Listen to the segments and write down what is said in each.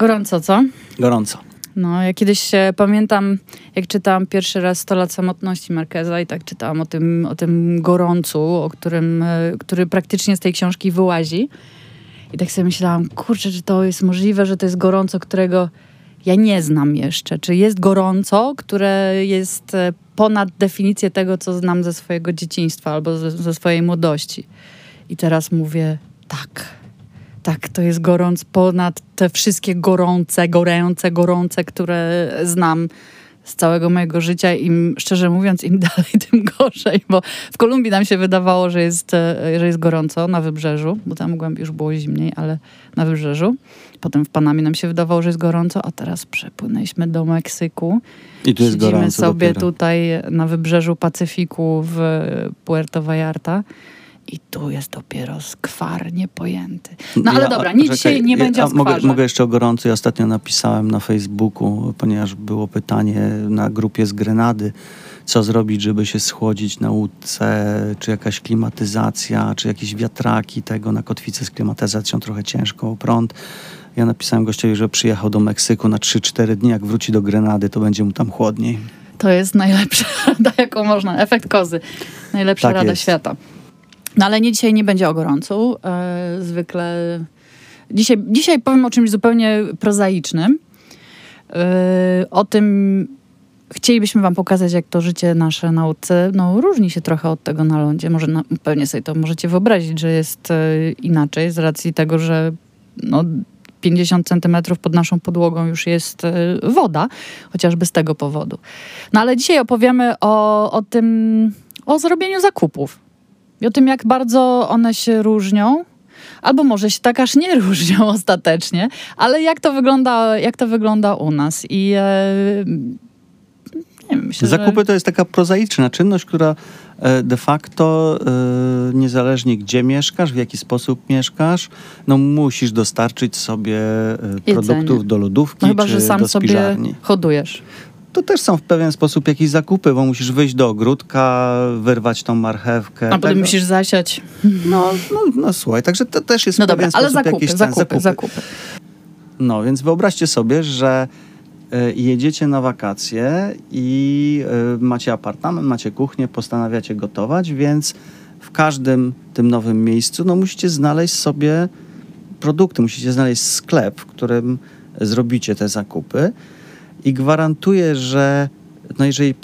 Gorąco, co? Gorąco. No, ja kiedyś e, pamiętam, jak czytałam pierwszy raz 100 lat samotności Markeza i tak czytałam o tym, o tym gorącu, o którym, e, który praktycznie z tej książki wyłazi. I tak sobie myślałam, kurczę, czy to jest możliwe, że to jest gorąco, którego ja nie znam jeszcze. Czy jest gorąco, które jest e, ponad definicję tego, co znam ze swojego dzieciństwa albo ze, ze swojej młodości. I teraz mówię, tak tak, to jest gorąc ponad te wszystkie gorące, gorące, gorące, które znam z całego mojego życia. Im, szczerze mówiąc, im dalej, tym gorzej, bo w Kolumbii nam się wydawało, że jest, e, że jest gorąco na wybrzeżu, bo tam głębiej już było zimniej, ale na wybrzeżu. Potem w Panamie nam się wydawało, że jest gorąco, a teraz przepłynęliśmy do Meksyku. I tu jest Siedzimy gorąco sobie dopiero. tutaj na wybrzeżu Pacyfiku w Puerto Vallarta. I tu jest dopiero skwar niepojęty. No ale Ja- dobra, nic dzisiaj nie ja- będzie o mogę, skwarze. mogę jeszcze o gorąco. Ja ostatnio napisałem na Facebooku, ponieważ było pytanie na grupie z Grenady, co zrobić, żeby się schłodzić na łódce, czy jakaś klimatyzacja, czy jakieś wiatraki tego na kotwicę z klimatyzacją trochę ciężką, prąd. Ja napisałem gościowi, że przyjechał do Meksyku na 3-4 dni, jak wróci do Grenady, to będzie mu tam chłodniej. To jest najlepsza rada, jaką można. Efekt kozy. Najlepsza Tak rada jest. świata. No ale nie dzisiaj nie będzie o gorącu. E, zwykle. Dzisiaj, dzisiaj powiem o czymś zupełnie prozaicznym. E, o tym chcielibyśmy wam pokazać, jak to życie nasze na łódce no, różni się trochę od tego na lądzie. Może pewnie sobie to możecie wyobrazić, że jest e, inaczej z racji tego, że no, 50 centymetrów pod naszą podłogą już jest e, woda, chociażby z tego powodu. No ale dzisiaj opowiemy o, o tym, o zrobieniu zakupów. I o tym, jak bardzo one się różnią. Albo może się tak aż nie różnią ostatecznie, ale jak to wygląda, jak to wygląda u nas. I e, nie wiem, myślę, Zakupy że... to jest taka prozaiczna czynność, która e, de facto e, niezależnie gdzie mieszkasz, w jaki sposób mieszkasz, no musisz dostarczyć sobie e, produktów do lodówki No chyba, czy że sam do sobie hodujesz. To też są w pewien sposób jakieś zakupy, bo musisz wyjść do ogródka, wyrwać tą marchewkę. A potem tego. musisz zasiać. No, no, no słuchaj, także to też jest No w pewien sposób zakupy, jakiś ten zakupy, zakupy. No, więc wyobraźcie sobie, że e, jedziecie na wakacje i e, macie apartament, macie kuchnię, postanawiacie gotować, więc w każdym tym nowym miejscu no, musicie znaleźć sobie produkty, musicie znaleźć sklep, w którym zrobicie te zakupy i gwarantuję, że no jeżeli,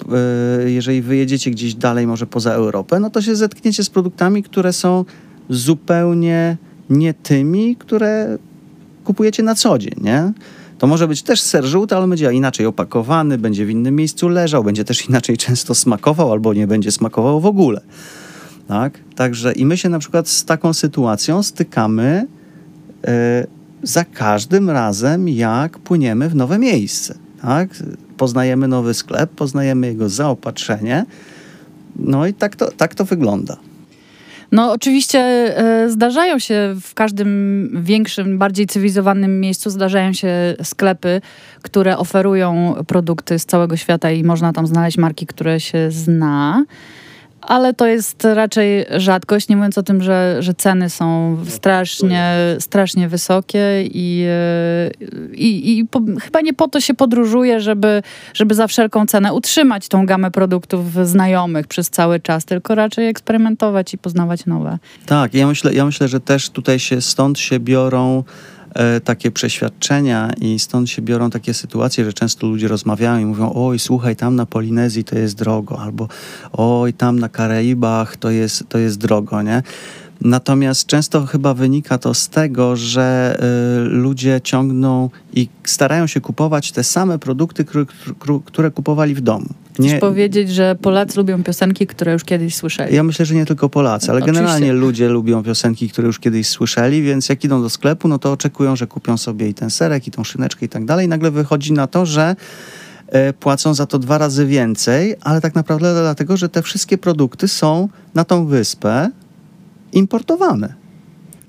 e, jeżeli wyjedziecie gdzieś dalej, może poza Europę, no to się zetkniecie z produktami, które są zupełnie nie tymi, które kupujecie na co dzień, nie? To może być też ser żółty, ale będzie inaczej opakowany, będzie w innym miejscu leżał, będzie też inaczej często smakował albo nie będzie smakował w ogóle. Tak? Także i my się na przykład z taką sytuacją stykamy e, za każdym razem, jak płyniemy w nowe miejsce. Tak? Poznajemy nowy sklep, poznajemy jego zaopatrzenie. No i tak to, tak to wygląda. No oczywiście e, zdarzają się w każdym większym, bardziej cywilizowanym miejscu zdarzają się sklepy, które oferują produkty z całego świata i można tam znaleźć marki, które się zna. Ale to jest raczej rzadkość, nie mówiąc o tym, że, że ceny są strasznie, strasznie wysokie i, e, i, i po, chyba nie po to się podróżuje, żeby, żeby za wszelką cenę utrzymać tą gamę produktów znajomych przez cały czas, tylko raczej eksperymentować i poznawać nowe. Tak, ja myślę, ja myślę, że też tutaj się stąd się biorą takie przeświadczenia i stąd się biorą takie sytuacje, że często ludzie rozmawiają i mówią, oj, słuchaj, tam na Polinezji to jest drogo, albo oj, tam na Karaibach to jest, to jest drogo, nie? Natomiast często chyba wynika to z tego, że y, ludzie ciągną i starają się kupować te same produkty, które, które kupowali w domu. Chcesz powiedzieć, że Polacy lubią piosenki, które już kiedyś słyszeli? Ja myślę, że nie tylko Polacy, ale Oczywiście. generalnie ludzie lubią piosenki, które już kiedyś słyszeli, więc jak idą do sklepu, no to oczekują, że kupią sobie i ten serek, i tą szyneczkę i tak dalej. I nagle wychodzi na to, że e, płacą za to dwa razy więcej, ale tak naprawdę dlatego, że te wszystkie produkty są na tą wyspę importowane.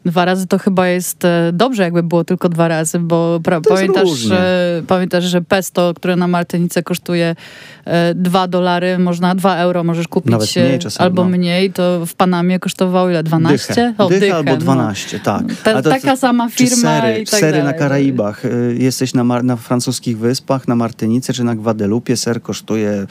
Dwa razy to chyba jest e, dobrze, jakby było tylko dwa razy, bo pra, pamiętasz, że, pamiętasz, że pesto, które na Martynice kosztuje e, dwa dolary, można dwa euro możesz kupić Nawet mniej czasami, albo no. mniej, to w Panamie kosztowało ile? 12? Dychę. O, dychę dychę, albo no. 12, tak. Ta, to- taka sama firma sery, i tak sery na dalej. Karaibach. Y, Jesteś na, na francuskich wyspach, na Martynice czy na Gwadelupie, ser kosztuje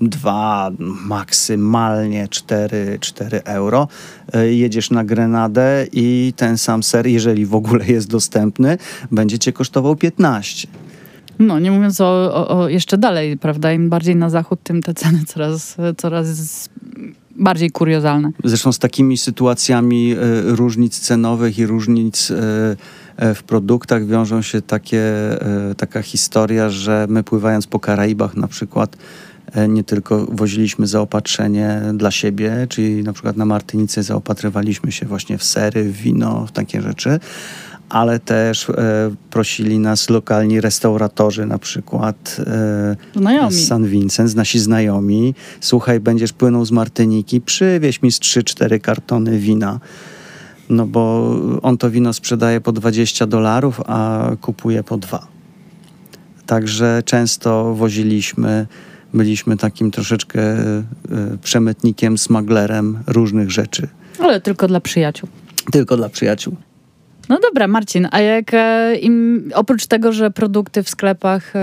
2, maksymalnie 4, 4 euro. Y, Jedziesz na Grenadę i ten sam ser, jeżeli w ogóle jest dostępny, będzie cię kosztował 15. No, nie mówiąc o, o, o jeszcze dalej, prawda? Im bardziej na zachód, tym te ceny coraz, coraz bardziej kuriozalne. Zresztą z takimi sytuacjami e, różnic cenowych i różnic e, w produktach wiążą się takie, taka historia, że my pływając po Karaibach na przykład nie tylko woziliśmy zaopatrzenie dla siebie, czyli na przykład na Martynicy zaopatrywaliśmy się właśnie w sery, w wino, w takie rzeczy, ale też e, prosili nas lokalni restauratorzy na przykład e, z San Vincent, nasi znajomi. Słuchaj, będziesz płynął z Martyniki, przywieź mi z 3-4 kartony wina. No bo on to wino sprzedaje po 20 dolarów, a kupuje po 2. Także często woziliśmy, byliśmy takim troszeczkę e, przemytnikiem, smaglerem różnych rzeczy. Ale tylko dla przyjaciół. Tylko dla przyjaciół. No dobra, Marcin, a jak e, im, oprócz tego, że produkty w sklepach e,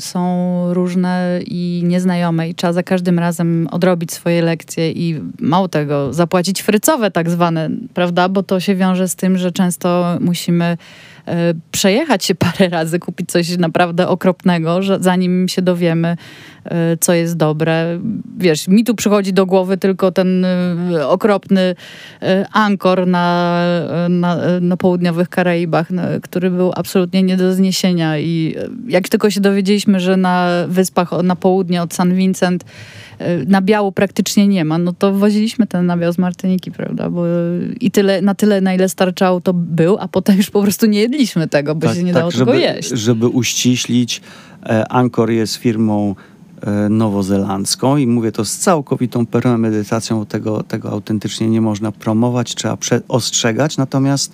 są różne i nieznajome i trzeba za każdym razem odrobić swoje lekcje i mało tego, zapłacić frycowe tak zwane, prawda? Bo to się wiąże z tym, że często musimy przejechać się parę razy, kupić coś naprawdę okropnego, że zanim się dowiemy, e, co jest dobre. Wiesz, mi tu przychodzi do głowy tylko ten e, okropny e, ankor na, na, na południowych Karaibach, który był absolutnie nie do zniesienia i e, jak tylko się dowiedzieliśmy, że na wyspach na południe od San Vincent e, nabiału praktycznie nie ma, no to woziliśmy ten nabiał z Martyniki, prawda? Bo i tyle, na tyle, na ile starczało, to był, a potem już po prostu nie jedliśmy tego, bo się nie dało żeby, tego jeść. Żeby uściślić, e, Anchor jest firmą e, nowozelandzką i mówię to z całkowitą premedytacją, bo tego, tego autentycznie nie można promować, trzeba ostrzegać, natomiast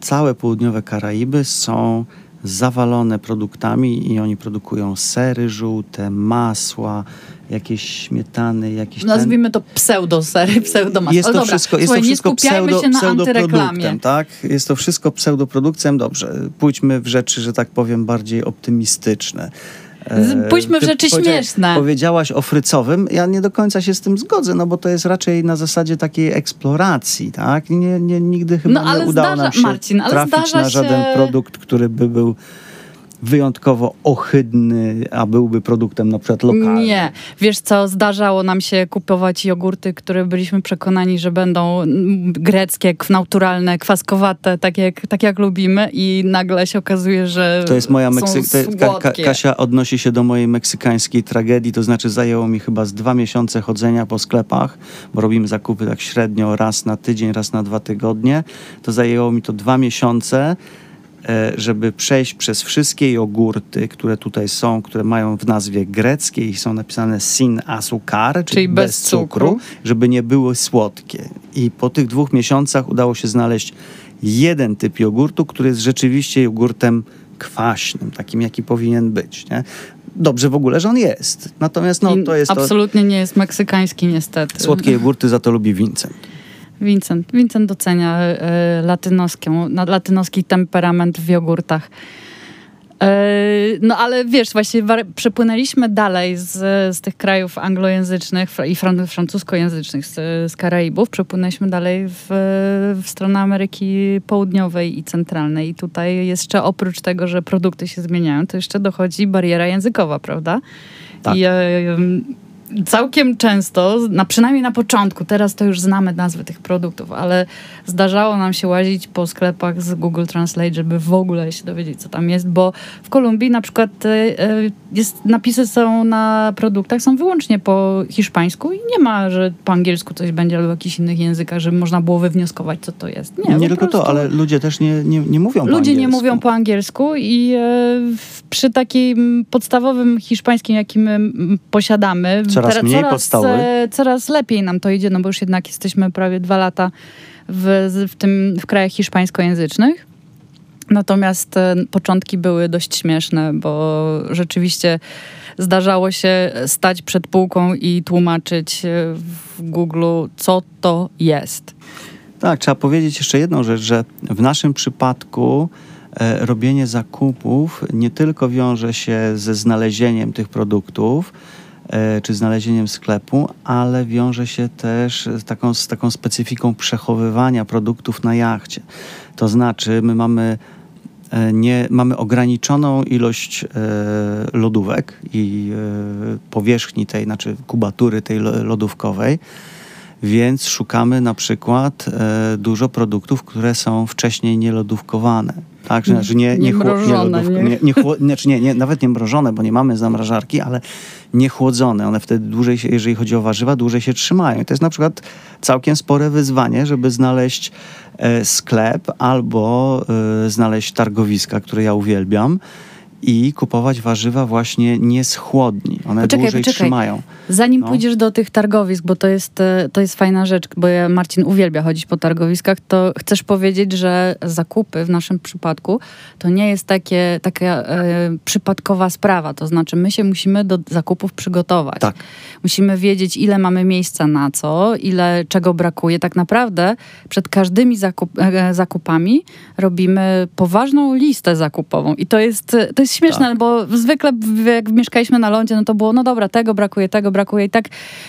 całe południowe Karaiby są zawalone produktami i oni produkują sery żółte, masła, jakieś śmietany, jakieś... ten- Nazwijmy to pseudosery, pseudomasło. jest to dobra, wszystko, jest słuchaj, to wszystko pseudo, się na pseudoproduktem, tak? Jest to wszystko pseudoprodukcjem. Dobrze, pójdźmy w rzeczy, że tak powiem, bardziej optymistyczne. E, pójdźmy w rzeczy śmieszne. Powiedziałaś o frycowym. Ja nie do końca się z tym zgodzę, no bo to jest raczej na zasadzie takiej eksploracji, tak? Nie, nie, nigdy chyba No, ale nie udało nam zdarza- się Marcin, trafić na żaden się- produkt, który by był wyjątkowo ohydny, a byłby produktem na przykład lokalnym. Nie. Wiesz co, zdarzało nam się kupować jogurty, które byliśmy przekonani, że będą greckie, naturalne, kwaskowate, tak jak, tak jak lubimy i nagle się okazuje, że To jest moja Meksyk... Ka- Ka-. Kasia odnosi się do mojej meksykańskiej tragedii, to znaczy zajęło mi chyba z dwa miesiące chodzenia po sklepach, bo robimy zakupy tak średnio raz na tydzień, raz na dwa tygodnie. To zajęło mi to dwa miesiące, żeby przejść przez wszystkie jogurty, które tutaj są, które mają w nazwie greckiej i są napisane sin azúcar, czyli, Czyli bez bez cukru, cukru. żeby nie były słodkie. I po tych dwóch miesiącach udało się znaleźć jeden typ jogurtu, który jest rzeczywiście jogurtem kwaśnym, takim jaki powinien być. Nie? Dobrze w ogóle, że on jest. Natomiast no, to jest to... absolutnie nie jest meksykański niestety. Słodkie jogurty za to lubi Vincent. Vincent. Vincent docenia e, latynoską, na- latynoski temperament w jogurtach. E, no ale wiesz, właśnie przepłynęliśmy dalej z, z tych krajów anglojęzycznych i fran- francuskojęzycznych z, z Karaibów. Przepłynęliśmy dalej w, w stronę Ameryki Południowej i Centralnej. I tutaj jeszcze oprócz tego, że produkty się zmieniają, to jeszcze dochodzi bariera językowa, prawda? Tak. I, całkiem często, na, przynajmniej na początku, teraz to już znamy nazwy tych produktów, ale zdarzało nam się łazić po sklepach z Google Translate, żeby w ogóle się dowiedzieć, co tam jest, bo w Kolumbii na przykład e, e, jest, napisy są na produktach, są wyłącznie po hiszpańsku i nie ma, że po angielsku coś będzie albo w jakichś innych językach, żeby można było wywnioskować, co to jest. Nie, Nie, tylko to, ale ludzie też nie, nie, nie mówią po Ludzie nie angielsku. mówią po angielsku i e, przy takim podstawowym hiszpańskim, jaki my posiadamy, Coraz mniej coraz, e, coraz lepiej nam to idzie, no bo już jednak jesteśmy prawie dwa lata w, w, tym, w krajach hiszpańskojęzycznych. Natomiast e, początki były dość śmieszne, bo rzeczywiście zdarzało się stać przed półką i tłumaczyć e, w Google, co to jest. Tak, trzeba powiedzieć jeszcze jedną rzecz, że w naszym przypadku e, robienie zakupów nie tylko wiąże się ze znalezieniem tych produktów, czy znalezieniem sklepu, ale wiąże się też z taką, z taką specyfiką przechowywania produktów na jachcie. To znaczy, my mamy E, nie, mamy ograniczoną ilość e, lodówek i e, powierzchni tej, znaczy kubatury tej lodówkowej, więc szukamy na przykład dużo produktów, które są wcześniej nielodówkowane. Tak, że, znaczy nie, nie, nie, mrożone, nie, nie, nie, znaczy nie, nie, nawet nie mrożone, bo nie mamy zamrażarki, ale niechłodzone. One wtedy dłużej, się, jeżeli chodzi o warzywa, dłużej się trzymają. I to jest na przykład całkiem spore wyzwanie, żeby znaleźć e, sklep albo e, znaleźć targowiska, które ja uwielbiam i kupować warzywa właśnie nie z chłodni. One poczekaj, dłużej poczekaj. trzymają. Zanim no. pójdziesz do tych targowisk, bo to jest, e, to jest fajna rzecz, bo ja, Marcin uwielbia chodzić po targowiskach, to chcesz powiedzieć, że zakupy w naszym przypadku to nie jest takie, taka e, przypadkowa sprawa. To znaczy my się musimy do zakupów przygotować. Tak. Musimy wiedzieć, ile mamy miejsca na co, ile czego brakuje. Tak naprawdę przed każdymi zakup, e, zakupami robimy poważną listę zakupową i to jest, to jest jest śmieszne, tak. bo zwykle jak mieszkaliśmy na lądzie, no to było, no dobra, tego brakuje, tego brakuje i tak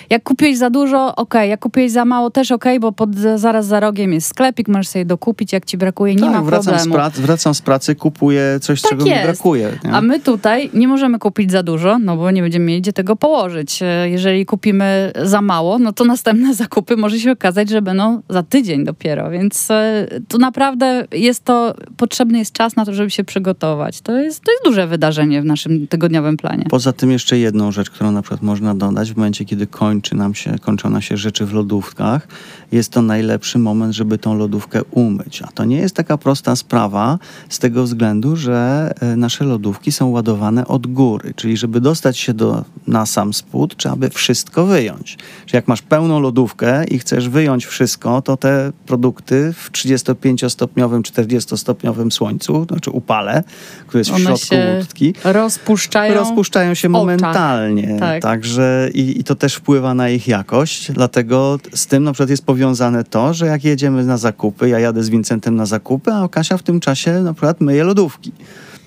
jak kupiłeś za dużo, okej, okay. jak kupiłeś za mało, też okej, okay, bo pod, zaraz za rogiem jest sklepik, możesz sobie dokupić, jak ci brakuje, nie tak, ma wracam problemu. Z pracy, wracam z pracy, kupuję coś, tak czego jest. mi brakuje. Nie? A my tutaj nie możemy kupić za dużo, no bo nie będziemy mieli gdzie tego położyć. E, jeżeli kupimy za mało, no to następne zakupy może się okazać, że będą za tydzień dopiero, więc e, tu naprawdę jest to, potrzebny jest czas na to, żeby się przygotować. To jest, to jest duże wydarzenie w naszym tygodniowym planie. Poza tym jeszcze jedną rzecz, którą na przykład można dodać w momencie, kiedy kończy nam się, kończą nam się rzeczy w lodówkach, jest to najlepszy moment, żeby tą lodówkę umyć. A to nie jest taka prosta sprawa z tego względu, że e, nasze lodówki są ładowane od góry, czyli żeby dostać się do, na sam spód, trzeba by wszystko wyjąć. Czyli jak masz pełną lodówkę i chcesz wyjąć wszystko, to te produkty w 35-stopniowym, 40-stopniowym słońcu, znaczy upale, które jest w One środku łódki, rozpuszczają, rozpuszczają się momentalnie. Tak. Także i, i to też wpływa na ich jakość, dlatego z tym na przykład jest powiązane to, że jak jedziemy na zakupy, ja jadę z Wincentem na zakupy, a Kasia w tym czasie na przykład myje lodówki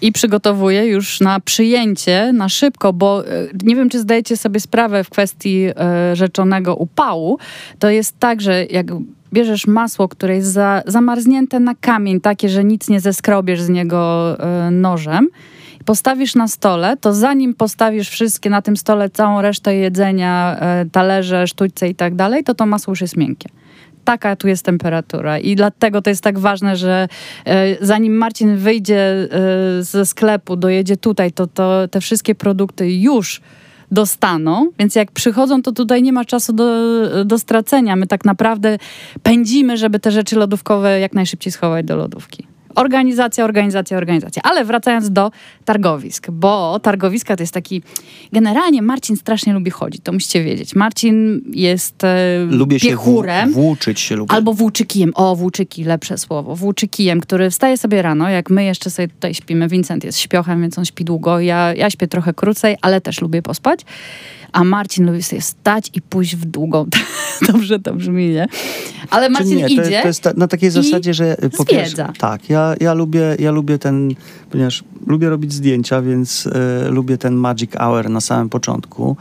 i przygotowuję już na przyjęcie, na szybko, bo e, nie wiem, czy zdajecie sobie sprawę w kwestii e, rzeczonego upału. To jest tak, że jak bierzesz masło, które jest za, zamarznięte na kamień, takie, że nic nie zeskrobiesz z niego e, nożem, postawisz na stole, to zanim postawisz wszystkie na tym stole, całą resztę jedzenia, talerze, sztućce i tak dalej, to to masło już jest miękkie taka tu jest temperatura. I dlatego to jest tak ważne, że e, zanim Marcin wyjdzie e, ze sklepu, dojedzie tutaj, to, to te wszystkie produkty już dostaną, więc jak przychodzą, to tutaj nie ma czasu do, do stracenia. My tak naprawdę pędzimy, żeby te rzeczy lodówkowe jak najszybciej schować do lodówki. Organizacja, organizacja, organizacja. Ale wracając do targowisk, bo targowiska to jest taki... Generalnie Marcin strasznie lubi chodzić, to musicie wiedzieć. Marcin jest e, Lubię piechurem. Się włóczyć się lubię. Albo włóczykijem. O, włóczyki, lepsze słowo. Włóczykijem, który wstaje sobie rano, jak my jeszcze sobie tutaj śpimy. Vincent jest śpiochem, więc on śpi długo. Ja, ja śpię trochę krócej, ale też lubię pospać a Marcin lubi sobie stać i pójść w długą. Dobrze to brzmi, nie? Ale Marcin nie, idzie. To, to jest ta, na takiej zasadzie, że po pierwsze, tak, ja, ja, lubię, ja lubię ten, ponieważ lubię robić zdjęcia, więc y, lubię ten magic hour na samym początku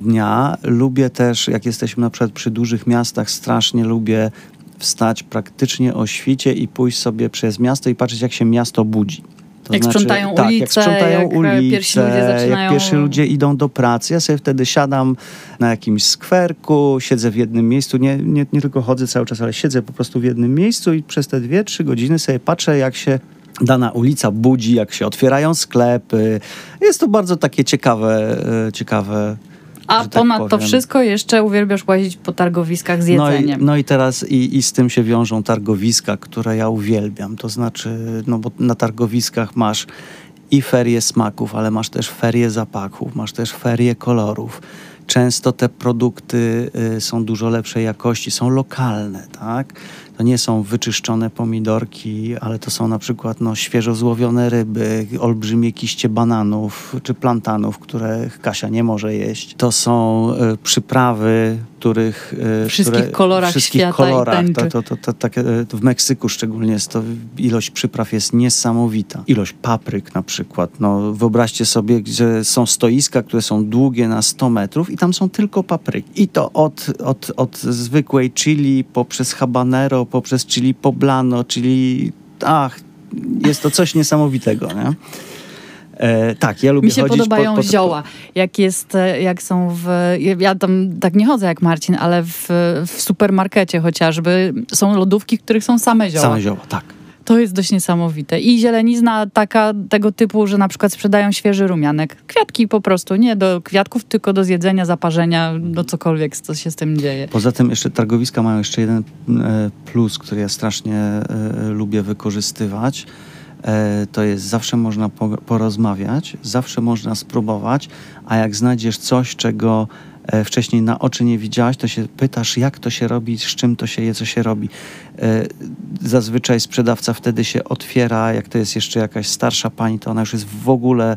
dnia. Lubię też, jak jesteśmy na przykład przy dużych miastach, strasznie lubię wstać praktycznie o świcie i pójść sobie przez miasto i patrzeć, jak się miasto budzi. To jak znaczy, sprzątają tak, ulice, jak sprzątają jak ulice, pierwsi ludzie zaczynają... jak pierwsi ludzie idą do pracy. Ja sobie wtedy siadam na jakimś skwerku, siedzę w jednym miejscu, nie, nie, nie tylko chodzę cały czas, ale siedzę po prostu w jednym miejscu i przez te dwie, trzy godziny sobie patrzę, jak się dana ulica budzi, jak się otwierają sklepy. Jest to bardzo takie ciekawe, e, ciekawe a tak ponad powiem. to wszystko jeszcze uwielbiasz łazić po targowiskach z jedzeniem. No i, no i teraz i, i z tym się wiążą targowiska, które ja uwielbiam. To znaczy, no bo na targowiskach masz i ferie smaków, ale masz też ferie zapachów, masz też ferie kolorów. Często te produkty y, są dużo lepszej jakości, są lokalne, tak? To nie są wyczyszczone pomidorki, ale to są na przykład no, świeżo złowione ryby, olbrzymie kiście bananów czy plantanów, które Kasia nie może jeść. To są y, przyprawy, których... Y, wszystkich które, kolorach wszystkich świata kolorach. To, to, to, to, tak, w Meksyku szczególnie jest to, ilość przypraw jest niesamowita. Ilość papryk na przykład. No, wyobraźcie sobie, że są stoiska, które są długie na 100 metrów i tam są tylko papryki. I to od, od, od zwykłej chili poprzez habanero, poprzez chili poblano, czyli ach, jest to coś niesamowitego, nie? E, tak, ja lubię Mi się chodzić podobają po, po, zioła. Jak, jest, e, jak są w... Ja tam tak nie chodzę jak Marcin, ale w, w supermarkecie chociażby są lodówki, w których są same zioła. Same zioła, tak. To jest dość niesamowite. I zielenizna taka tego typu, że na przykład sprzedają świeży rumianek. Kwiatki po prostu, nie do kwiatków, tylko do zjedzenia, zaparzenia, do cokolwiek, co się z tym dzieje. Poza tym jeszcze targowiska mają jeszcze jeden e, plus, który ja strasznie e, lubię wykorzystywać. E, to jest zawsze można porozmawiać, zawsze można spróbować, a jak znajdziesz coś, czego wcześniej na oczy nie widziałaś, to się pytasz, jak to się robi, z czym to się je, co się robi. E, zazwyczaj sprzedawca wtedy się otwiera, jak to jest jeszcze jakaś starsza pani, to ona już jest w ogóle e,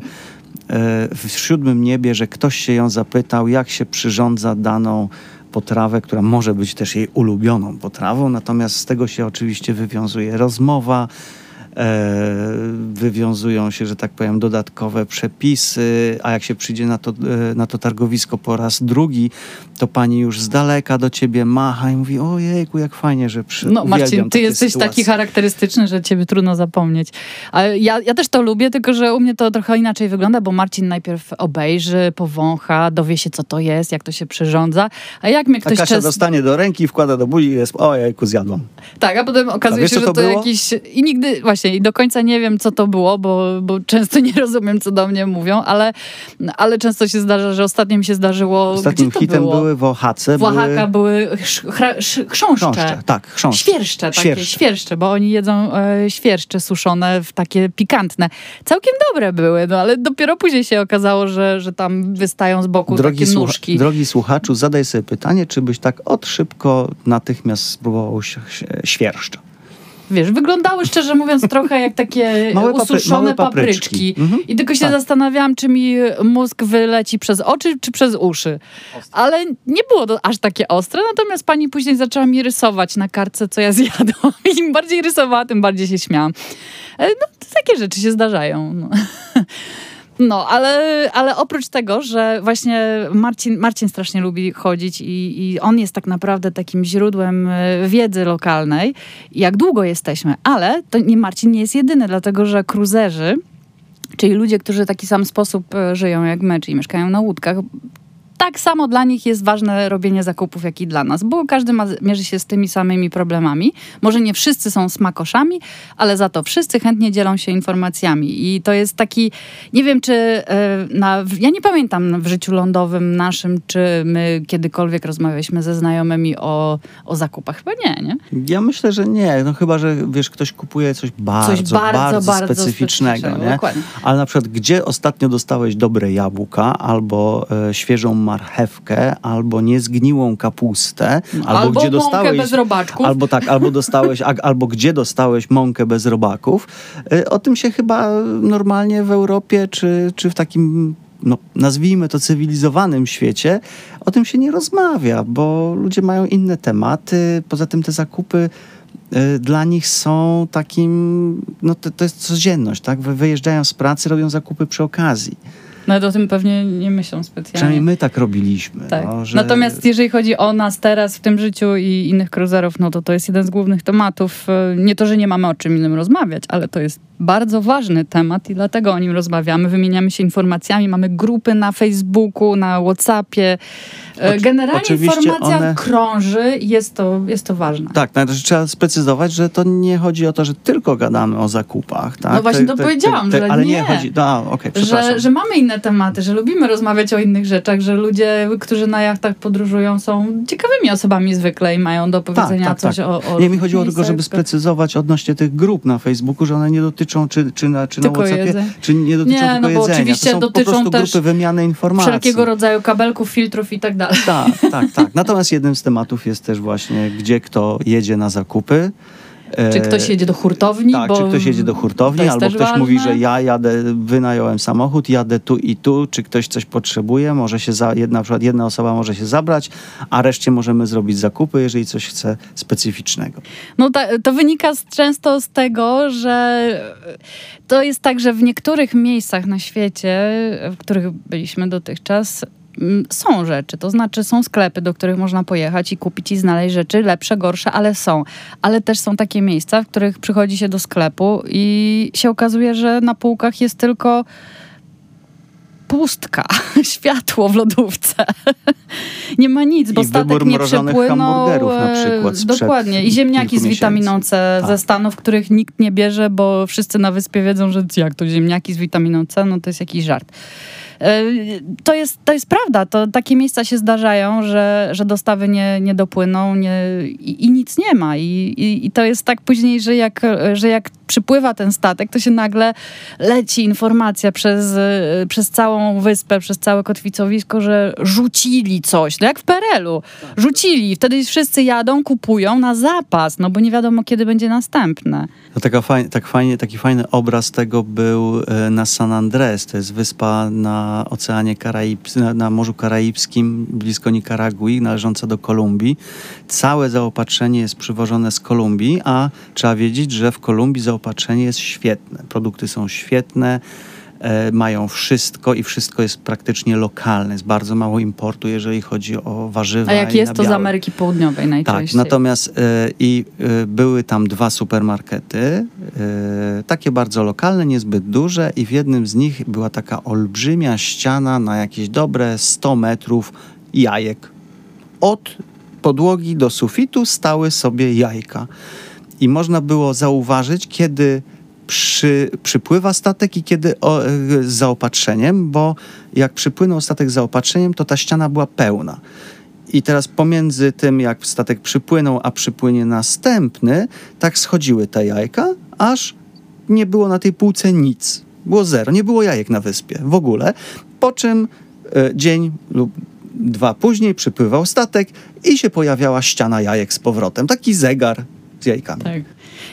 w siódmym niebie, że ktoś się ją zapytał, jak się przyrządza daną potrawę, która może być też jej ulubioną potrawą, natomiast z tego się oczywiście wywiązuje rozmowa, E, wywiązują się, że tak powiem, dodatkowe przepisy, a jak się przyjdzie na to, e, na to targowisko po raz drugi, to pani już z daleka do ciebie macha i mówi, ojejku, jak fajnie, że przy... No Marcin, ty jesteś sytuacje. taki charakterystyczny, że ciebie trudno zapomnieć. Ale ja, ja też to lubię, tylko że u mnie to trochę inaczej wygląda, bo Marcin najpierw obejrzy, powącha, dowie się, co to jest, jak to się przyrządza, a jak mnie ktoś... A Kasia dostanie do ręki, wkłada do buzi i jest, ojejku, zjadłam. Tak, a potem okazuje wiesz, się, że to, to jakiś... I nigdy, właśnie, i do końca nie wiem, co to było, bo, bo często nie rozumiem, co do mnie mówią, ale, ale często się zdarza, że ostatnio mi się zdarzyło. Ostatnim hitem było? Były w Oaxace. W Oaxaca były, były chrząszcze. chrząszcze. Tak, chrząszcze. Świerszcze, takie świerszcze. świerszcze, bo oni jedzą e, świerszcze suszone, w takie pikantne. Całkiem dobre były, no ale dopiero później się okazało, że, że tam wystają z boku drogi takie nóżki. drogi słuchaczu, zadaj sobie pytanie, czy byś tak od szybko natychmiast spróbował świerszcza? Wiesz, wyglądały szczerze mówiąc trochę jak takie małe ususzone papry papryczki. Mhm. I tylko się tak. zastanawiałam, czy mi mózg wyleci przez oczy, czy przez uszy. Ostre. Ale nie było to aż takie ostre, natomiast pani później zaczęła mi rysować na kartce, co ja zjadłam. I im bardziej rysowała, tym bardziej się śmiałam. E, no, takie rzeczy się zdarzają. No. No, ale, ale oprócz tego, że właśnie Marcin, Marcin strasznie lubi chodzić i, i on jest tak naprawdę takim źródłem e, wiedzy lokalnej, jak długo jesteśmy, ale to nie Marcin nie jest jedyny, dlatego że cruzerzy, czyli ludzie, którzy w taki sam sposób e, żyją jak my, czyli mieszkają na łódkach, tak samo dla nich jest ważne robienie zakupów, jak i dla nas, bo każdy ma, mierzy się z tymi samymi problemami. Może nie wszyscy są smakoszami, ale za to wszyscy chętnie dzielą się informacjami. I to jest taki, nie wiem, czy e, na, ja nie pamiętam w życiu lądowym naszym, czy my kiedykolwiek rozmawialiśmy ze znajomymi o, o zakupach. Chyba nie, nie? Ja myślę, że nie. No chyba, że wiesz, ktoś kupuje coś bardzo, coś bardzo, bardzo, bardzo specyficznego, nie? Dokładnie. Ale na przykład, gdzie ostatnio dostałeś dobre jabłka albo e, świeżą marchewkę, albo niezgniłą kapustę, albo, albo gdzie dostałeś bez robaczków. Albo tak, albo dostałeś, albo gdzie dostałeś mąkę bez robaków. Y, o tym się chyba normalnie w Europie czy, czy w takim no, nazwijmy to cywilizowanym świecie, o tym się nie rozmawia, bo ludzie mają inne tematy. Poza tym te zakupy y, dla nich są takim, no to, to jest codzienność, tak? Wyjeżdżają z pracy, robią zakupy przy okazji. Nawet o tym pewnie nie myślą specjalnie. Przynajmniej my tak robiliśmy. Tak. No, że... Natomiast jeżeli chodzi o nas teraz w tym życiu i innych kruzerów, no to to jest jeden z głównych tematów. E, nie to, że nie mamy o czym innym rozmawiać, ale to jest bardzo ważny temat i dlatego o nim rozmawiamy. Wymieniamy się informacjami, mamy grupy na Facebooku, na Whatsappie. E, generalnie Oczywiście informacja one... krąży i jest to, jest to ważne. Tak, no, trzeba sprecyzować, że to nie chodzi o to, że tylko gadamy o zakupach. Tak? No właśnie to powiedziałam, te, te, że ale nie. nie chodzi, no, okay, że, że mamy inne tematy, że lubimy rozmawiać o innych rzeczach, że ludzie, którzy na jachtach podróżują są ciekawymi osobami zwykle i mają do powiedzenia tak, tak, coś tak. o, o Nie, mi chodziło tylko, żeby sprecyzować odnośnie tych grup na Facebooku, że one nie dotyczą czy, czy na, czy na WhatsAppie, jedzenia. czy nie dotyczą Nie, tylko no bo jedzenia. oczywiście to są dotyczą po prostu też grupy wymiany informacji. Wszelkiego rodzaju kabelków, filtrów i tak dalej. Tak, tak, tak. Natomiast jednym z tematów jest też właśnie, gdzie kto jedzie na zakupy. Czy E, ktoś jedzie do hurtowni? Tak, czy ktoś jedzie do to hurtowni, albo ktoś mówi, ważne. że ja jadę, wynająłem samochód, jadę tu i tu, czy ktoś coś potrzebuje, może się za, jedna, na przykład jedna osoba może się zabrać, a reszcie możemy zrobić zakupy, jeżeli coś chce specyficznego. No ta, to wynika z, często z tego, że to jest tak, że w niektórych miejscach na świecie, w których byliśmy dotychczas, są rzeczy, to znaczy są sklepy, do których można pojechać i kupić i znaleźć rzeczy lepsze, gorsze, ale są. Ale też są takie miejsca, w których przychodzi się do sklepu i się okazuje, że na półkach jest tylko pustka, światło w lodówce. nie ma nic, bo I statek nie przepłynął. hamburgerów na e, przykład sprzed Dokładnie. I ziemniaki z witaminą. C Tak. ze Stanów, których nikt nie bierze, bo wszyscy na wyspie wiedzą, że jak to ziemniaki z witaminą C, no to jest jakiś żart. E, To jest, to jest prawda, to takie miejsca się zdarzają, że, że dostawy nie, nie dopłyną nie, i, i nic nie ma. I, i, I to jest tak później, że jak, że jak przypływa ten statek, to się nagle leci informacja przez, e, przez całą wyspę, przez całe kotwicowisko, że rzucili coś, no jak w PRL-u. Rzucili, wtedy wszyscy jadą, kupują na zapas, no bo nie wiadomo, kiedy będzie następne. No taka faj, tak fajnie, taki fajny obraz tego był e, na San Andres. To jest wyspa na Oceanie Karaibskim, na, na Morzu Karaibskim, blisko Nikaragui, należąca do Kolumbii. Całe zaopatrzenie jest przywożone z Kolumbii, a trzeba wiedzieć, że w Kolumbii zaopatrzenie jest świetne. Produkty są świetne, mają wszystko i wszystko jest praktycznie lokalne. Jest bardzo mało importu, jeżeli chodzi o warzywa A jak jest to z nabiały. Ameryki Południowej Tak, najczęściej. natomiast e, i e, były tam dwa supermarkety, e, takie bardzo lokalne, niezbyt duże i w jednym z nich była taka olbrzymia ściana na jakieś dobre 100 metrów jajek. Od podłogi do sufitu stały sobie jajka. I można było zauważyć, kiedy przy, przypływa statek i kiedy o, e, z zaopatrzeniem, bo jak przypłynął statek z zaopatrzeniem, to ta ściana była pełna. I teraz pomiędzy tym, jak statek przypłynął, a przypłynie następny, tak schodziły te jajka, aż nie było na tej półce nic. Było zero, nie było jajek na wyspie w ogóle. Po czym e, dzień lub dwa później przypływał statek i się pojawiała ściana jajek z powrotem. Taki zegar z jajkami. Tak.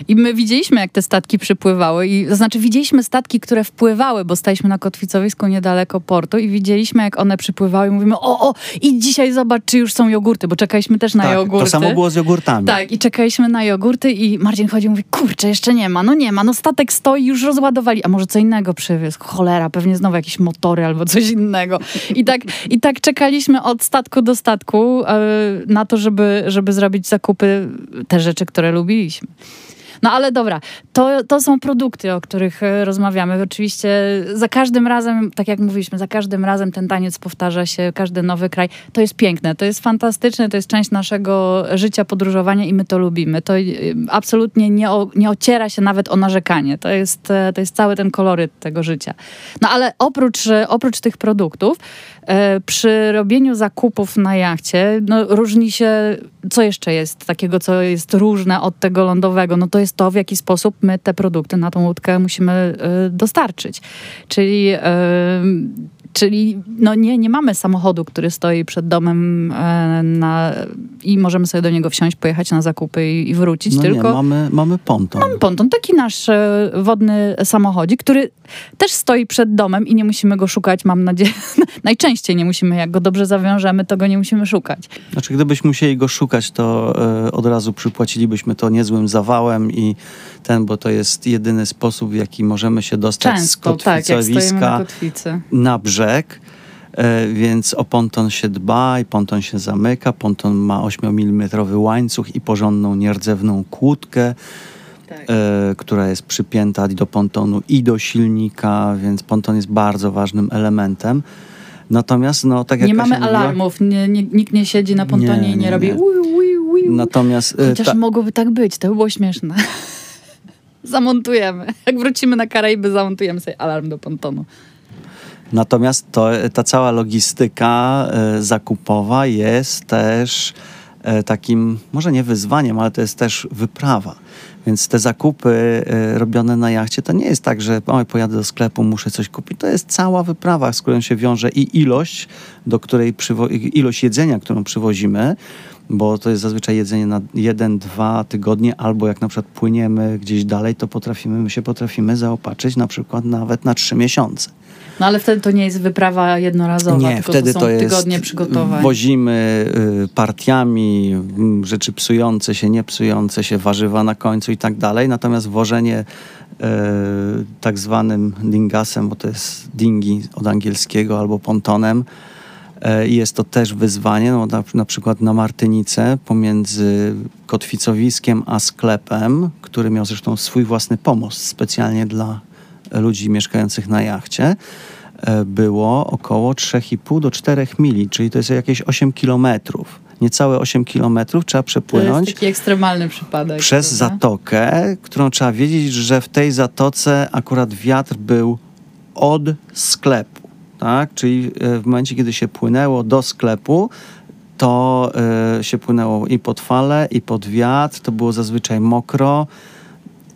I my widzieliśmy, jak te statki przypływały. I, to znaczy, widzieliśmy statki, które wpływały, bo staliśmy na kotwicowisku niedaleko portu i widzieliśmy, jak one przypływały i mówimy, o, o, i dzisiaj zobacz, czy już są jogurty, bo czekaliśmy też na Tak, jogurty. to samo było z jogurtami. Tak, i czekaliśmy na jogurty i Marcin chodzi i mówi, kurczę, jeszcze nie ma, no nie ma, no statek stoi, już rozładowali, a może co innego przywiózł, cholera, pewnie znowu jakieś motory albo coś innego. I tak, i tak czekaliśmy od statku do statku e, na to, żeby, żeby zrobić zakupy, te rzeczy, które lubiliśmy. No ale dobra, to, to są produkty, o których e, rozmawiamy. Oczywiście za każdym razem, tak jak mówiliśmy, za każdym razem ten taniec powtarza się, każdy nowy kraj. To jest piękne, to jest fantastyczne, to jest część naszego życia, podróżowania i my to lubimy. To e, absolutnie nie, o, nie ociera się nawet o narzekanie. To jest, e, to jest cały ten koloryt tego życia. No ale oprócz, oprócz tych produktów, przy robieniu zakupów na jachcie, no, różni się, co jeszcze jest takiego, co jest różne od tego lądowego, no to jest to, w jaki sposób my te produkty na tą łódkę musimy e, dostarczyć. Czyli, e, czyli no nie, nie mamy samochodu, który stoi przed domem e, na, i możemy sobie do niego wsiąść, pojechać na zakupy i, i wrócić, No tylko nie, mamy, mamy ponton. ponton, taki nasz e, wodny samochodzik, który też stoi przed domem i nie musimy go szukać, mam nadzieję. Najczęściej nie musimy, jak go dobrze zawiążemy, to go nie musimy szukać. Znaczy, gdybyśmy musieli go szukać, to e, od razu przypłacilibyśmy to niezłym zawałem i ten, bo to jest jedyny sposób, w jaki możemy się dostać z Często, tak, jak na kotwicowiska kotwicy. na brzeg. E, więc o ponton się dba i ponton się zamyka. Ponton ma 8 mm łańcuch i porządną, nierdzewną kłódkę, Tak. e, która jest przypięta do pontonu i do silnika, więc ponton jest bardzo ważnym elementem. Natomiast, no, tak jak Nie mamy alarmów, nie, nie, nikt nie siedzi na pontonie Nie, i nie, robi nie. ui, ui, ui. Natomiast e, Chociaż ta- mogłoby tak być, to by było śmieszne. Zamontujemy. Jak wrócimy na Karaiby, zamontujemy sobie alarm do pontonu. Natomiast to, ta cała logistyka e, zakupowa jest też e, takim, może nie wyzwaniem, ale to jest też wyprawa. Więc te zakupy e, robione na jachcie to nie jest tak, że oj, pojadę do sklepu, muszę coś kupić. To jest cała wyprawa, z którą się wiąże i ilość, do której ilość jedzenia, którą przywozimy, bo to jest zazwyczaj jedzenie na jeden, dwa tygodnie, albo jak na przykład płyniemy gdzieś dalej, to potrafimy, my się potrafimy zaopatrzyć na przykład nawet na trzy miesiące. No ale wtedy to nie jest wyprawa jednorazowa, Nie, tylko wtedy to są to jest, tygodnie przygotowań. Wozimy y, partiami mm, rzeczy psujące się, nie psujące się, warzywa na końcu i tak dalej. Natomiast wożenie y, tak zwanym dingasem, bo to jest dingi od angielskiego albo pontonem, y, jest to też wyzwanie. No, na, na przykład na Martynice pomiędzy kotwicowiskiem a sklepem, który miał zresztą swój własny pomost specjalnie dla ludzi mieszkających na jachcie, e, było około 3,5 do 4 mili, czyli to jest jakieś 8 kilometrów. Niecałe 8 kilometrów trzeba To przepłynąć jest taki ekstremalny przypadek. przez zatokę, którą trzeba wiedzieć, że w tej zatoce akurat wiatr był od sklepu. Tak? Czyli e, w momencie, kiedy się płynęło do sklepu, to e, się płynęło i pod falę, i pod wiatr. To było zazwyczaj mokro.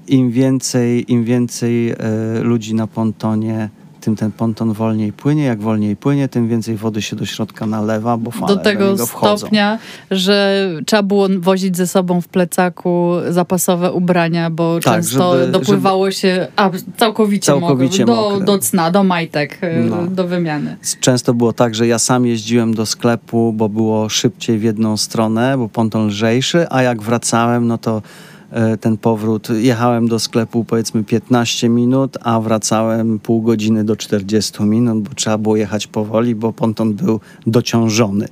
Im więcej, im więcej e, ludzi na pontonie, tym ten ponton wolniej płynie. Jak wolniej płynie, tym więcej wody się do środka nalewa, bo fale do tego wchodzą. stopnia, że trzeba było wozić ze sobą w plecaku zapasowe ubrania, bo Tak, często żeby- dopływało się a, całkowicie, Całkowicie mokre, do, mokre. do cna, do majtek, y, No. do wymiany. Często było tak, że ja sam jeździłem do sklepu, bo było szybciej w jedną stronę, bo ponton lżejszy, a jak wracałem, no to e, ten powrót, jechałem do sklepu powiedzmy 15 minut, a wracałem pół godziny do 40 minut, bo trzeba było jechać powoli, bo ponton był dociążony.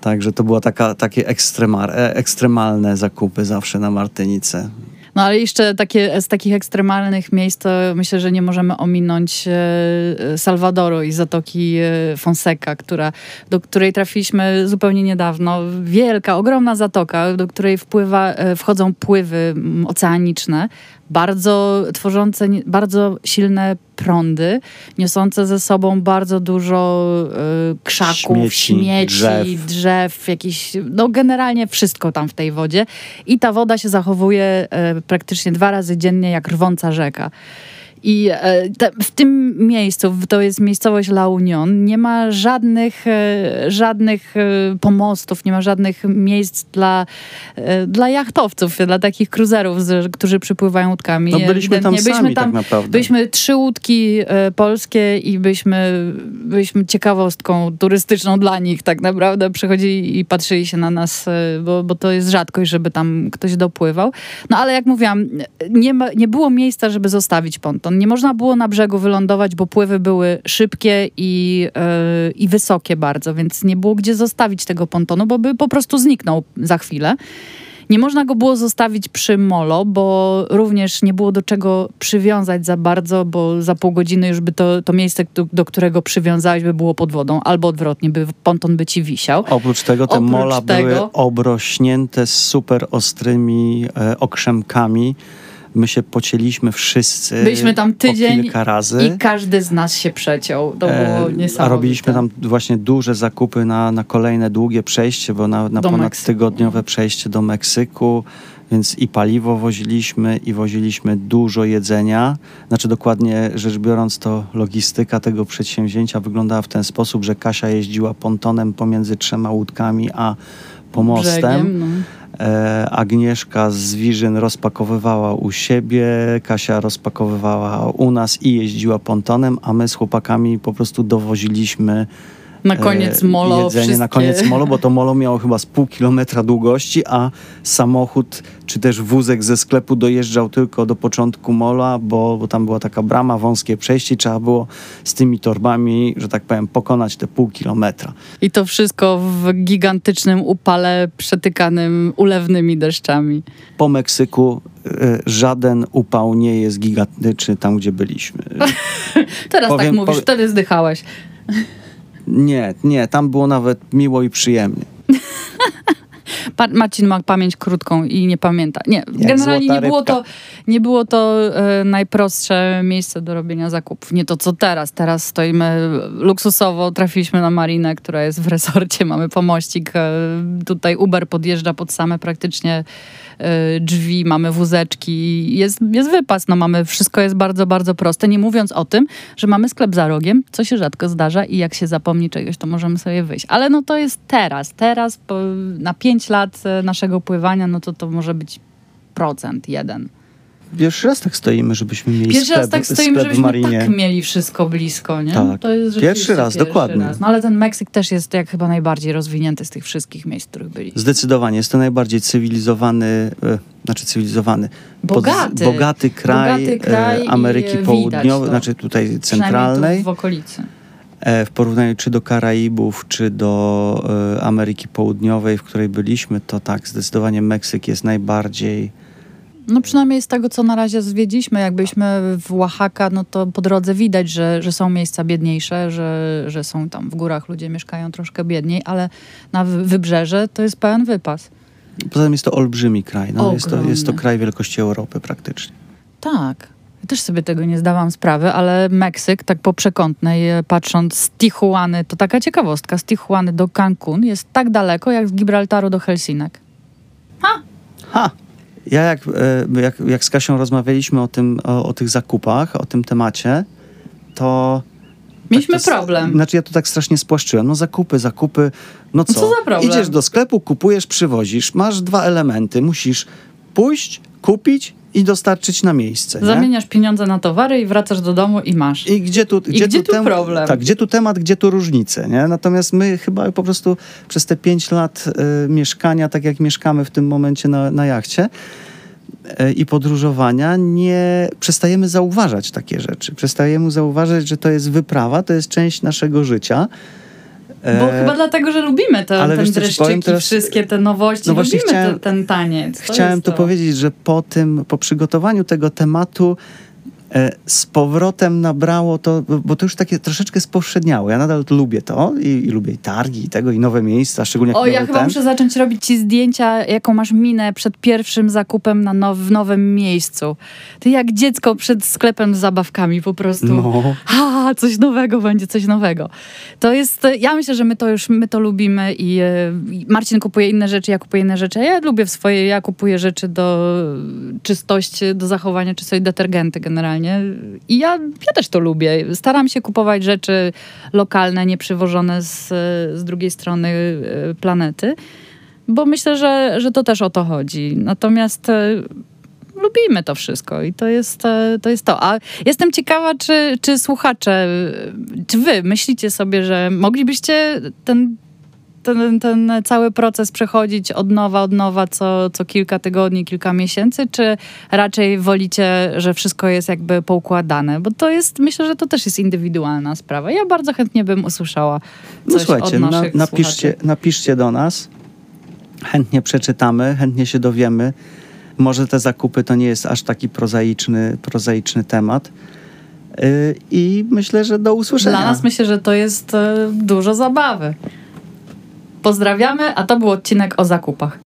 Także to taka, takie e, ekstremalne zakupy zawsze na Martynice. No ale jeszcze takie, z takich ekstremalnych miejsc to myślę, że nie możemy ominąć e, Salwadoru i Zatoki e, Fonseca, która, do której trafiliśmy zupełnie niedawno. Wielka, ogromna zatoka, do której wpływa, e, wchodzą pływy oceaniczne, bardzo tworzące bardzo silne prądy, niosące ze sobą bardzo dużo e, krzaków, Śmieci, śmieci, drzew. drzew, jakiś, no generalnie wszystko tam w tej wodzie. I ta woda się zachowuje e, praktycznie dwa razy dziennie jak rwąca rzeka. I e, w tym miejscu, to jest miejscowość La Union, nie ma żadnych, e, żadnych e, pomostów, nie ma żadnych miejsc dla, dla jachtowców, dla takich cruiserów, z, którzy przypływają łódkami. No byliśmy tam Ewidentnie sami tak naprawdę. Byliśmy trzy łódki polskie i byliśmy, byliśmy ciekawostką turystyczną dla nich tak naprawdę. Przychodzili i patrzyli się na nas, bo, bo to jest rzadkość, żeby tam ktoś dopływał. No ale jak mówiłam, nie, ma, nie było miejsca, żeby zostawić ponton. Nie można było na brzegu wylądować, bo pływy były szybkie i, e, i wysokie bardzo, więc nie było gdzie zostawić tego pontonu, bo by po prostu zniknął za chwilę. Nie można go było zostawić przy molo, bo również nie było do czego przywiązać za bardzo, bo za pół godziny już by to, to miejsce, do, do którego przywiązałeś, by było pod wodą, albo odwrotnie, by ponton by ci wisiał. Oprócz tego te Oprócz mola były tego- obrośnięte super ostrymi e, okrzemkami. My się pocieliśmy wszyscy Byliśmy tam tydzień kilka razy. I każdy z nas się przeciął. To było E, niesamowite. A robiliśmy tam właśnie duże zakupy na, na kolejne długie przejście, bo na, na Do ponadtygodniowe przejście do Meksyku, więc i paliwo woziliśmy, i woziliśmy dużo jedzenia. Znaczy dokładnie rzecz biorąc, to logistyka tego przedsięwzięcia wyglądała w ten sposób, że Kasia jeździła pontonem pomiędzy trzema łódkami a pomostem. Brzegiem, no. E, Agnieszka z Wiżyn rozpakowywała u siebie, Kasia rozpakowywała u nas i jeździła pontonem, a my z chłopakami po prostu dowoziliśmy Na koniec e, molo jedzenie wszystkie... na koniec molo, bo to molo miało chyba z pół kilometra długości, a samochód czy też wózek ze sklepu dojeżdżał tylko do początku mola, bo, bo tam była taka brama, wąskie przejście i trzeba było z tymi torbami, że tak powiem, pokonać te pół kilometra. I to wszystko w gigantycznym upale przetykanym ulewnymi deszczami. po Meksyku e, żaden upał nie jest gigantyczny tam, gdzie byliśmy. Teraz tak Powiem- mówisz, powie- wtedy zdychałeś. Nie, nie, tam było nawet miło i przyjemnie. Pa Marcin ma pamięć krótką i nie pamięta. Nie, Jak generalnie nie było, to, nie było to e, najprostsze miejsce do robienia zakupów. Nie to, co teraz. Teraz stoimy luksusowo, trafiliśmy na marinę, która jest w resorcie, mamy pomościk. E, tutaj Uber podjeżdża pod same praktycznie e, drzwi, mamy wózeczki, jest, jest wypas, no mamy, wszystko jest bardzo, bardzo proste. Nie mówiąc o tym, że mamy sklep za rogiem, co się rzadko zdarza i jak się zapomni czegoś, to możemy sobie wyjść. Ale no to jest teraz, teraz napięcie 5 lat e, naszego pływania, no to to może być procent, jeden. Pierwszy raz tak stoimy, żebyśmy mieli Pierwszy sklep, raz tak stoimy, żebyśmy tak Marinie. tak mieli wszystko blisko, nie? Tak. To jest pierwszy raz, pierwszy dokładnie. Raz. No ale ten Meksyk też jest jak chyba najbardziej rozwinięty z tych wszystkich miejsc, w których byliśmy. Zdecydowanie. Jest to najbardziej cywilizowany, e, znaczy cywilizowany, bogaty, bogaty kraj, bogaty kraj e, Ameryki e, Południowej, znaczy tutaj centralnej. Tu w okolicy. E, W porównaniu czy do Karaibów, czy do e, Ameryki Południowej, w której byliśmy, to tak, zdecydowanie Meksyk jest najbardziej. No przynajmniej z tego, co na razie zwiedziliśmy, jak byliśmy w Oaxaca, no to po drodze widać, że, że są miejsca biedniejsze, że, że są tam w górach ludzie mieszkają troszkę biedniej, ale na wy- wybrzeże to jest pełen wypas. Poza tym jest to olbrzymi kraj. No, jest, to, jest to kraj wielkości Europy praktycznie. Tak. Ja też sobie tego nie zdawałam sprawy, ale Meksyk, tak po przekątnej, e, patrząc z Tijuany, to taka ciekawostka, z Tijuany do Cancun jest tak daleko, jak z Gibraltaru do Helsinek. Ha! Ja jak, e, jak, jak z Kasią rozmawialiśmy o, tym, o, o tych zakupach, o tym temacie, to... Mieliśmy tak to, problem. Znaczy ja to tak strasznie spłaszczyłem. No zakupy, zakupy, no co? co za problem? Idziesz do sklepu, kupujesz, przywozisz, masz dwa elementy. Musisz pójść, kupić i dostarczyć na miejsce. nie? Zamieniasz pieniądze na towary i wracasz do domu i masz. I gdzie tu, gdzie gdzie tu tem- problem? Tak, gdzie tu temat, gdzie tu różnice, nie? Natomiast my chyba po prostu przez te pięć lat y, mieszkania, tak jak mieszkamy w tym momencie na, na jachcie y, i podróżowania, nie przestajemy zauważać takie rzeczy. Przestajemy zauważać, że to jest wyprawa, to jest część naszego życia. Bo E, chyba dlatego, że lubimy te, ale ten wiesz, dreszczyki, teraz? wszystkie te nowości, No właśnie lubimy chciałem- te, ten taniec. To Chciałem to powiedzieć, że po tym, po przygotowaniu tego tematu z powrotem nabrało to, bo- to już takie troszeczkę spowszedniało. Ja nadal lubię to i, i lubię i targi, i tego, i nowe miejsca, szczególnie jak O, ja chyba ten. muszę zacząć robić ci zdjęcia, jaką masz minę przed pierwszym zakupem na now, w nowym miejscu. Ty jak dziecko przed sklepem z zabawkami po prostu. No. Ha, coś nowego będzie, coś nowego. To jest, ja myślę, że my to już, my to lubimy i, e, i Marcin kupuje inne rzeczy, ja kupuję inne rzeczy. Ja lubię swoje, ja kupuję rzeczy do czystości, do zachowania czystości, detergenty generalnie. I ja, ja też to lubię. Staram się kupować rzeczy lokalne, nieprzywożone z, z drugiej strony e, planety, bo myślę, że, że to też o to chodzi. Natomiast e, lubimy to wszystko i to jest, e, to jest to. A jestem ciekawa, czy, czy słuchacze, czy wy myślicie sobie, że moglibyście ten, ten, ten cały proces przechodzić od nowa, od nowa co, co kilka tygodni, kilka miesięcy, czy raczej wolicie, że wszystko jest jakby poukładane? Bo to jest, myślę, że to też jest indywidualna sprawa. Ja bardzo chętnie bym usłyszała No coś słuchajcie, od na, naszych napiszcie, słuchaczy. napiszcie do nas. Chętnie przeczytamy, chętnie się dowiemy. Może te zakupy to nie jest aż taki prozaiczny, prozaiczny temat. Yy, I myślę, że do usłyszenia. Dla nas myślę, że to jest e, dużo zabawy. Pozdrawiamy, a to był odcinek o zakupach.